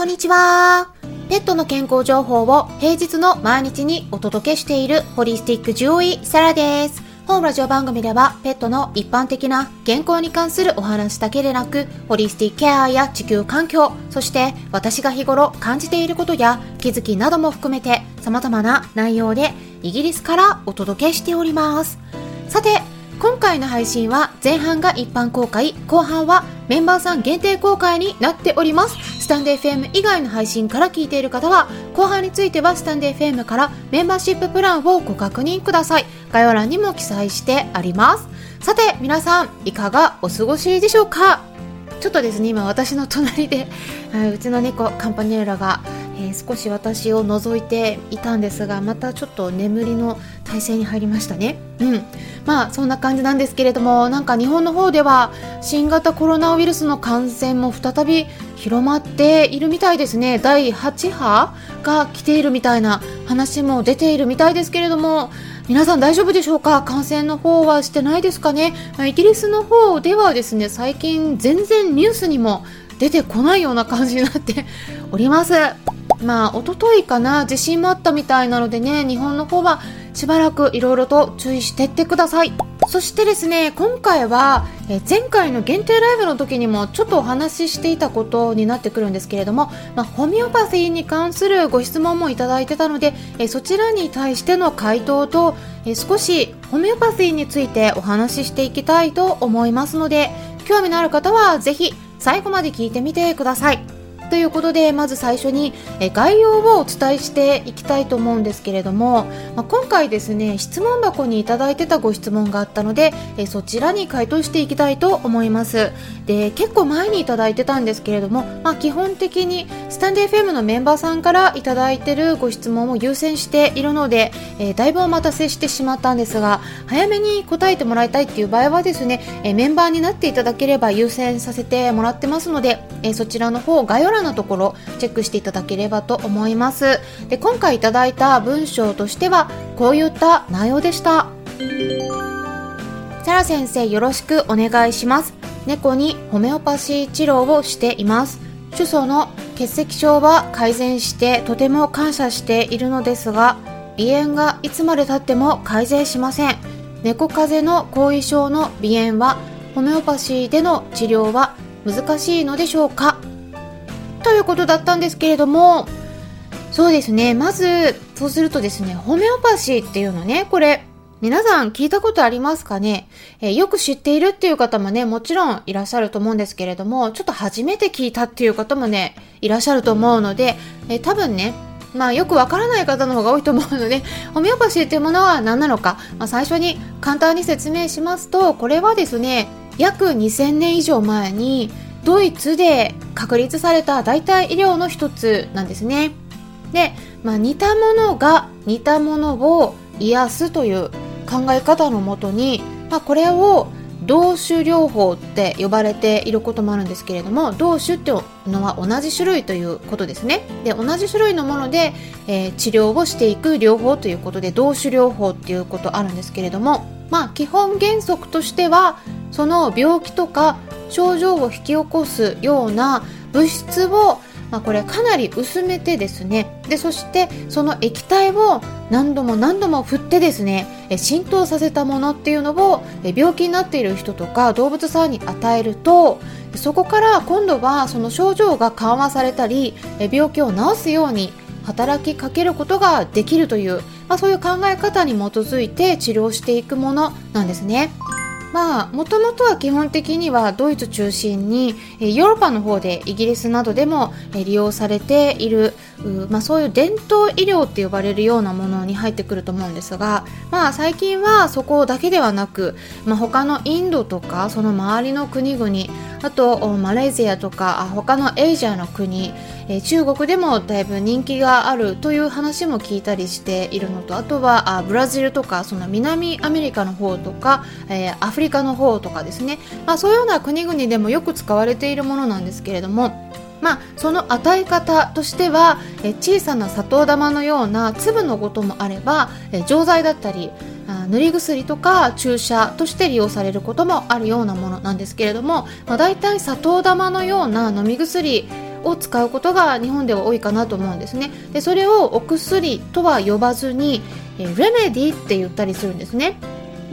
こんにちは。ペットの健康情報を平日の毎日にお届けしているホリスティック獣医サラです。本ラジオ番組ではペットの一般的な健康に関するお話だけでなく、ホリスティックケアや地球環境、そして私が日頃感じていることや気づきなども含めて様々な内容でイギリスからお届けしております。さて、今回の配信は前半が一般公開、後半はメンバーさん限定公開になっております。スタンデー FM 以外の配信から聞いている方は、後半についてはスタンデー FM からメンバーシッププランをご確認ください。概要欄にも記載してあります。さて、皆さん、いかがお過ごしでしょうか？ちょっとですね、今私の隣で、うちの猫、カンパニューラがえー、少し私を覗いていたんですがまたちょっと眠りの体勢に入りましたね。うん。まあそんな感じなんですけれどもなんか日本の方では新型コロナウイルスの感染も再び広まっているみたいですね。第8波が来ているみたいな話も出ているみたいですけれども皆さん大丈夫でしょうか？感染の方はしてないですかね？イギリスの方ではですね最近全然ニュースにも出てこないような感じになって おります。まあ一昨日かな地震もあったみたいなのでね日本の方はしばらくいろいろと注意してってください。そしてですね今回はえ前回の限定ライブの時にもちょっとお話ししていたことになってくるんですけれども、まあ、ホメオパシーに関するご質問もいただいてたのでえそちらに対しての回答とえ少しホメオパシーについてお話ししていきたいと思いますので興味のある方はぜひ最後まで聞いてみてください。ということでまず最初に概要をお伝えしていきたいと思うんですけれども、ま、今回ですね質問箱にいただいてたご質問があったのでそちらに回答していきたいと思います。で結構前にいただいてたんですけれども、まあ、基本的にスタンデー FM のメンバーさんからいただいてるご質問を優先しているので、えー、だいぶお待たせしてしまったんですが早めに答えてもらいたいっていう場合はですね、え、メンバーになっていただければ優先させてもらってますので、え、そちらの方概要欄のところチェックしていただければと思います。で今回いただいた文章としてはこういった内容でした。サラ先生よろしくお願いします。猫にホメオパシー治療をしています。主訴の血液症は改善してとても感謝しているのですが鼻炎がいつまでたっても改善しません。猫風邪の後遺症の鼻炎はホメオパシーでの治療は難しいのでしょうか？ということだったんですけれどもそうですね。まずそうするとですねホメオパシーっていうのねこれ皆さん聞いたことありますかね、え、よく知っているっていう方もね、もちろんいらっしゃると思うんですけれども、ちょっと初めて聞いたっていう方もね、いらっしゃると思うので、え、多分ね、まあよくわからない方の方が多いと思うので、ホメオパシーっていうものは何なのか、まあ、最初に簡単に説明しますと、これはですね、約2000年以上前にドイツで確立された代替医療の一つなんですね。で、まあ、似たものが似たものを癒すという考え方のもとに、まあ、これを同種療法って呼ばれていることもあるんですけれども同種っていうのは同じ種類ということですねで同じ種類のもので、えー、治療をしていく療法ということで同種療法っていうことあるんですけれどもまあ基本原則としてはその病気とか症状を引き起こすような物質をまあ、これかなり薄めてですねでそしてその液体を何度も何度も振ってですね浸透させたものっていうのを病気になっている人とか動物さんに与えるとそこから今度はその症状が緩和されたり病気を治すように働きかけることができるという、まあ、そういう考え方に基づいて治療していくものなんですね。まあもともとは基本的にはドイツ中心にヨーロッパの方でイギリスなどでも利用されているまあ、そういう伝統医療って呼ばれるようなものに入ってくると思うんですが、まあ、最近はそこだけではなく、まあ、他のインドとかその周りの国々あとマレーシアとか他のエイジアの国え中国でもだいぶ人気があるという話も聞いたりしているのとあとはあブラジルとかその南アメリカの方とか、えー、アフリカの方とかですね、まあ、そういうような国々でもよく使われているものなんですけれどもまあ、その与え方としてはえ小さな砂糖玉のような粒のこともあればえ錠剤だったり塗り薬とか注射として利用されることもあるようなものなんですけれども、まあ、大体砂糖玉のような飲み薬を使うことが日本では多いかなと思うんですね。でそれをお薬とは呼ばずにえレメディって言ったりするんですね。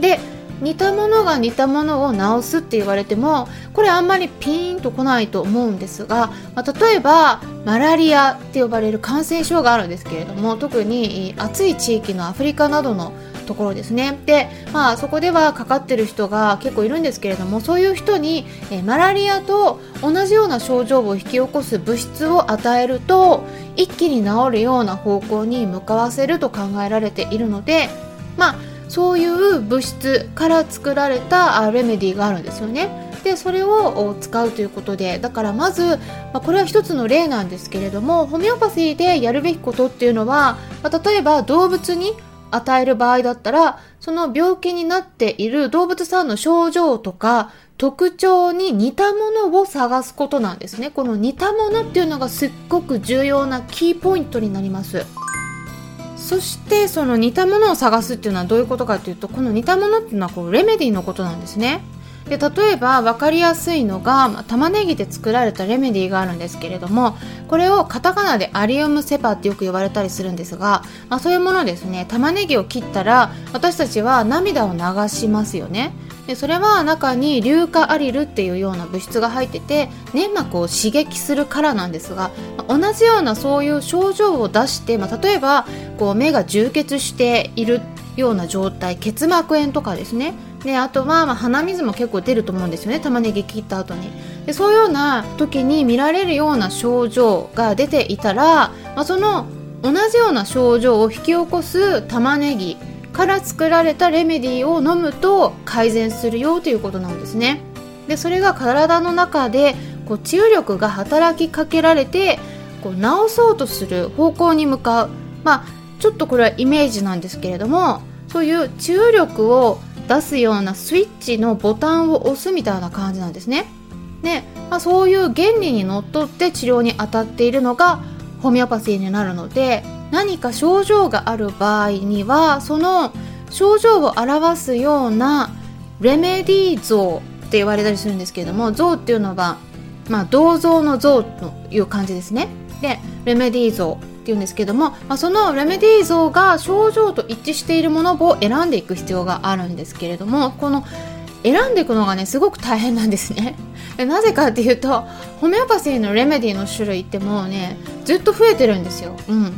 で似たものが似たものを治すって言われてもこれあんまりピーンとこないと思うんですが、まあ、例えばマラリアって呼ばれる感染症があるんですけれども特に暑い地域のアフリカなどのところですねで、まあ、そこではかかってる人が結構いるんですけれどもそういう人にえマラリアと同じような症状を引き起こす物質を与えると一気に治るような方向に向かわせると考えられているのでまあそういう物質から作られたレメディーがあるんですよね。でそれを使うということでだからまず、まあ、これは一つの例なんですけれどもホメオパシーでやるべきことっていうのは、まあ、例えば動物に与える場合だったらその病気になっている動物さんの症状とか特徴に似たものを探すことなんですね。この似たものっていうのがすっごく重要なキーポイントになります。そしてその似たものを探すっていうのはどういうことかというとこの似たものっていうのはこうレメディのことなんですね。で例えば分かりやすいのが、まあ、玉ねぎで作られたレメディーがあるんですけれどもこれをカタカナでアリウムセパってよく言われたりするんですが、まあ、そういうものですね。玉ねぎを切ったら私たちは涙を流しますよね。でそれは中に硫化アリルっていうような物質が入ってて粘膜を刺激するからなんですが、まあ、同じようなそういう症状を出して、まあ、例えばこう目が充血しているような状態結膜炎とかですね。であとはまあ鼻水も結構出ると思うんですよね玉ねぎ切った後に。でそういうような時に見られるような症状が出ていたら、まあ、その同じような症状を引き起こす玉ねぎから作られたレメディを飲むと改善するよということなんですね。でそれが体の中でこう治癒力が働きかけられてこう治そうとする方向に向かう。まあちょっとこれはイメージなんですけれどもそういう治癒力を出すようなスイッチのボタンを押すみたいな感じなんですね。で、まあ、そういう原理にのっとって治療に当たっているのがホメオパシーになるので何か症状がある場合にはその症状を表すようなレメディー像って言われたりするんですけれども像っていうのは、まあ、銅像の像という感じですね。でレメディー像。っていうんですけども、まあ、そのレメディー像が症状と一致しているものを選んでいく必要があるんですけれどもこの選んでいくのがねすごく大変なんですね。なぜかっていうとホメオパシーのレメディーの種類ってもうねずっと増えてるんですよ、うん、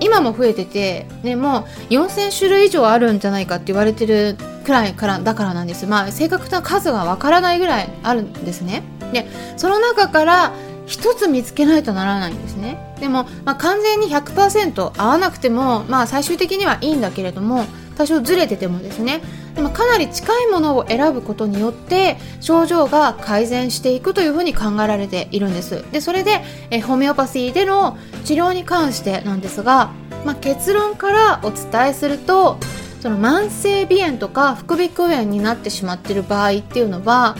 今も増えてて、ね、もう4000種類以上あるんじゃないかって言われてるくらいからだからなんです。まあ正確な数がわからないぐらいあるんですね。でその中から一つ見つけないとならないんですね。でも、まあ、完全に100%合わなくても、まあ、最終的にはいいんだけれども多少ずれててもですね。でもかなり近いものを選ぶことによって症状が改善していくというふうに考えられているんです。でそれでえホメオパシーでの治療に関してなんですが、まあ、結論からお伝えするとその慢性鼻炎とか副鼻腔炎になってしまっている場合っていうのは、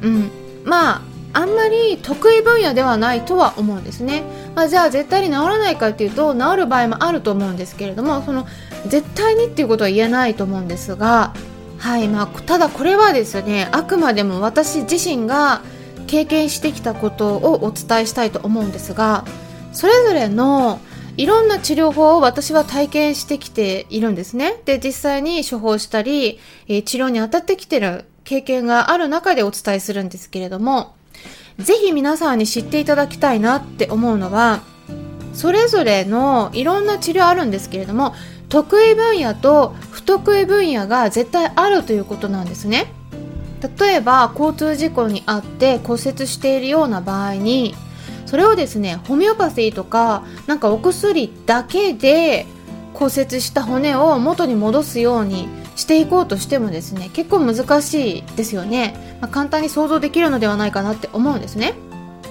うん、まああんまり得意分野ではないとは思うんですね、まあ、じゃあ絶対に治らないかっていうと治る場合もあると思うんですけれどもその絶対にっていうことは言えないと思うんですがはいまあ、ただこれはですねあくまでも私自身が経験してきたことをお伝えしたいと思うんですがそれぞれのいろんな治療法を私は体験してきているんですね。で、実際に処方したり、え、治療に当たってきてる経験がある中でお伝えするんですけれども、ぜひ皆さんに知っていただきたいなって思うのは、それぞれのいろんな治療あるんですけれども、得意分野と不得意分野が絶対あるということなんですね。例えば交通事故に遭って骨折しているような場合にそれをですねホメオパシーとかなんかお薬だけで骨折した骨を元に戻すようにしていこうとしてもですね結構難しいですよね、まあ、簡単に想像できるのではないかなって思うんですね。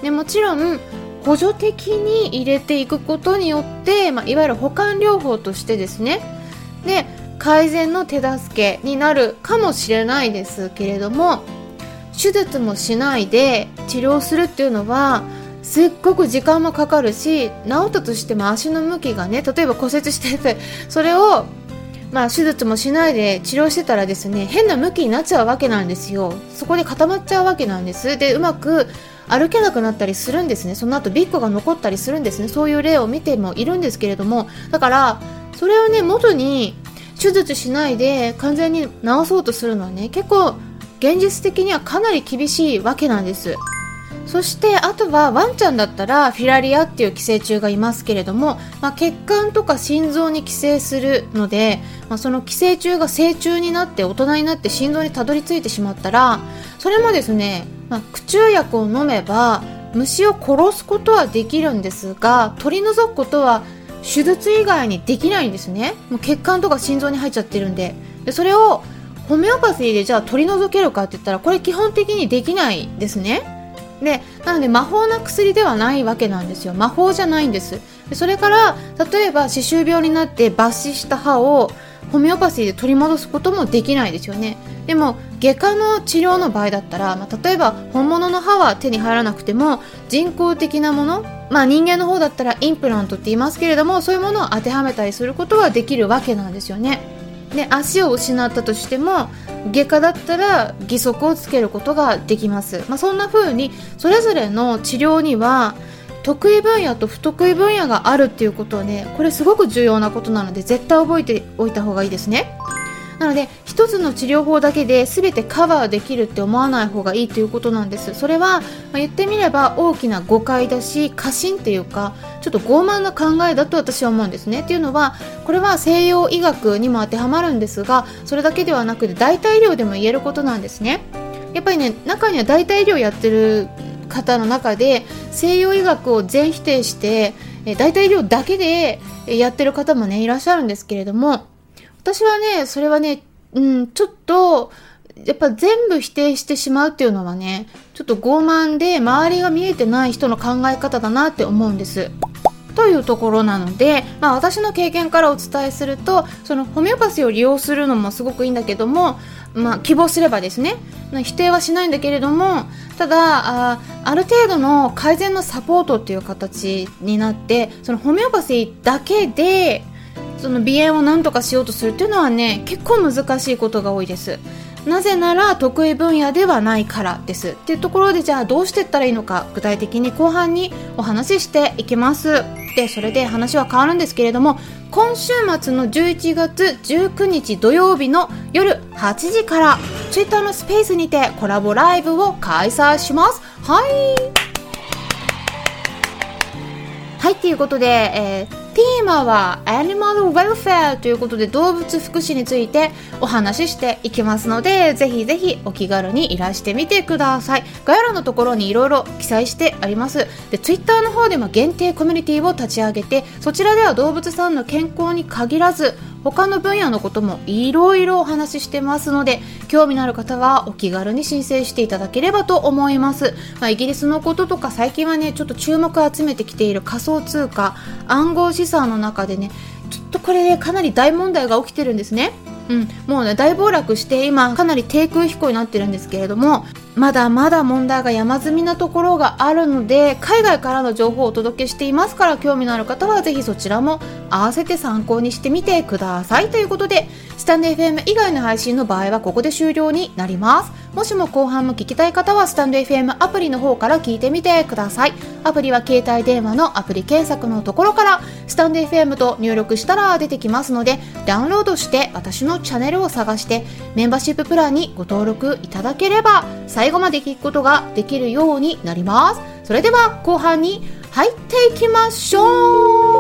でもちろん補助的に入れていくことによって、まあ、いわゆる保管療法としてですね。で改善の手助けになるかもしれないですけれども手術もしないで治療するっていうのはすっごく時間もかかるし治ったとしても足の向きがね例えば骨折しててそれをまあ、手術もしないで治療してたらですね変な向きになっちゃうわけなんですよ。そこで固まっちゃうわけなんです。でうまく歩けなくなったりするんですね。その後ビッグが残ったりするんですね。そういう例を見てもいるんですけれども。だからそれをね元に手術しないで完全に治そうとするのはね結構現実的にはかなり厳しいわけなんです。そしてあとはワンちゃんだったらフィラリアっていう寄生虫がいますけれども、まあ、血管とか心臓に寄生するので、まあ、その寄生虫が成虫になって大人になって心臓にたどり着いてしまったらそれもですね、まあ、駆虫薬を飲めば虫を殺すことはできるんですが取り除くことは手術以外にできないんですね。もう血管とか心臓に入っちゃってるんで。でそれをホメオパシーでじゃあ取り除けるかって言ったらこれ基本的にできないですね。でなので魔法な薬ではないわけなんですよ。魔法じゃないんです。でそれから例えば歯周病になって抜歯した歯をホメオパシーで取り戻すこともできないですよね。でも外科の治療の場合だったら、まあ、例えば本物の歯は手に入らなくても人工的なものまあ人間の方だったらインプラントって言いますけれどもそういうものを当てはめたりすることはできるわけなんですよね。で足を失ったとしても外科だったら義足をつけることができます、まあ、そんな風にそれぞれの治療には得意分野と不得意分野があるっていうことはねこれすごく重要なことなので絶対覚えておいた方がいいですね。なので一つの治療法だけで全てカバーできるって思わない方がいいということなんです。それは、まあ、言ってみれば大きな誤解だし過信っていうかちょっと傲慢な考えだと私は思うんですね。っていうのはこれは西洋医学にも当てはまるんですがそれだけではなくて代替医療でも言えることなんですね。やっぱりね中には代替医療やってる方の中で西洋医学を全否定して代替医療だけでやってる方もねいらっしゃるんですけれども私はね、それはね、うん、ちょっと、やっぱ全部否定してしまうっていうのはね、ちょっと傲慢で周りが見えてない人の考え方だなって思うんです。というところなので、まあ、私の経験からお伝えするとそのホメオパシーを利用するのもすごくいいんだけども、まあ、希望すればですね否定はしないんだけれどもただあある程度の改善のサポートっていう形になってそのホメオパシーだけでその鼻炎を何とかしようとするっていうのはね結構難しいことが多いです。なぜなら得意分野ではないからです。っていうところでじゃあどうしていったらいいのか具体的に後半にお話ししていきます。でそれで話は変わるんですけれども今週末の11月19日土曜日の夜8時から Twitter のスペースにてコラボライブを開催します。はい。はいということで、えーーマは Animal Welfare ということで動物福祉についてお話ししていきますのでぜひぜひお気軽にいらしてみてください。概要欄のところにいろいろ記載してあります。で Twitter の方でも限定コミュニティを立ち上げてそちらでは動物さんの健康に限らず他の分野のこともいろいろお話ししてますので興味のある方はお気軽に申請していただければと思います、まあ、イギリスのこととか最近はねちょっと注目を集めてきている仮想通貨暗号資産の中でねちょっとこれで、ね、かなり大問題が起きてるんですね。うん、もうね大暴落して今かなり低空飛行になってるんですけれどもまだまだ問題が山積みなところがあるので海外からの情報をお届けしていますから興味のある方はぜひそちらも合わせて参考にしてみてください。ということでスタンド FM 以外の配信の場合はここで終了になります。もしも後半も聞きたい方はスタンド FM アプリの方から聞いてみてください。アプリは携帯電話のアプリ検索のところからスタンド FM と入力したら出てきますのでダウンロードして私のチャンネルを探してメンバーシッププランにご登録いただければ最後まで聞くことができるようになります。それでは後半に入っていきましょう。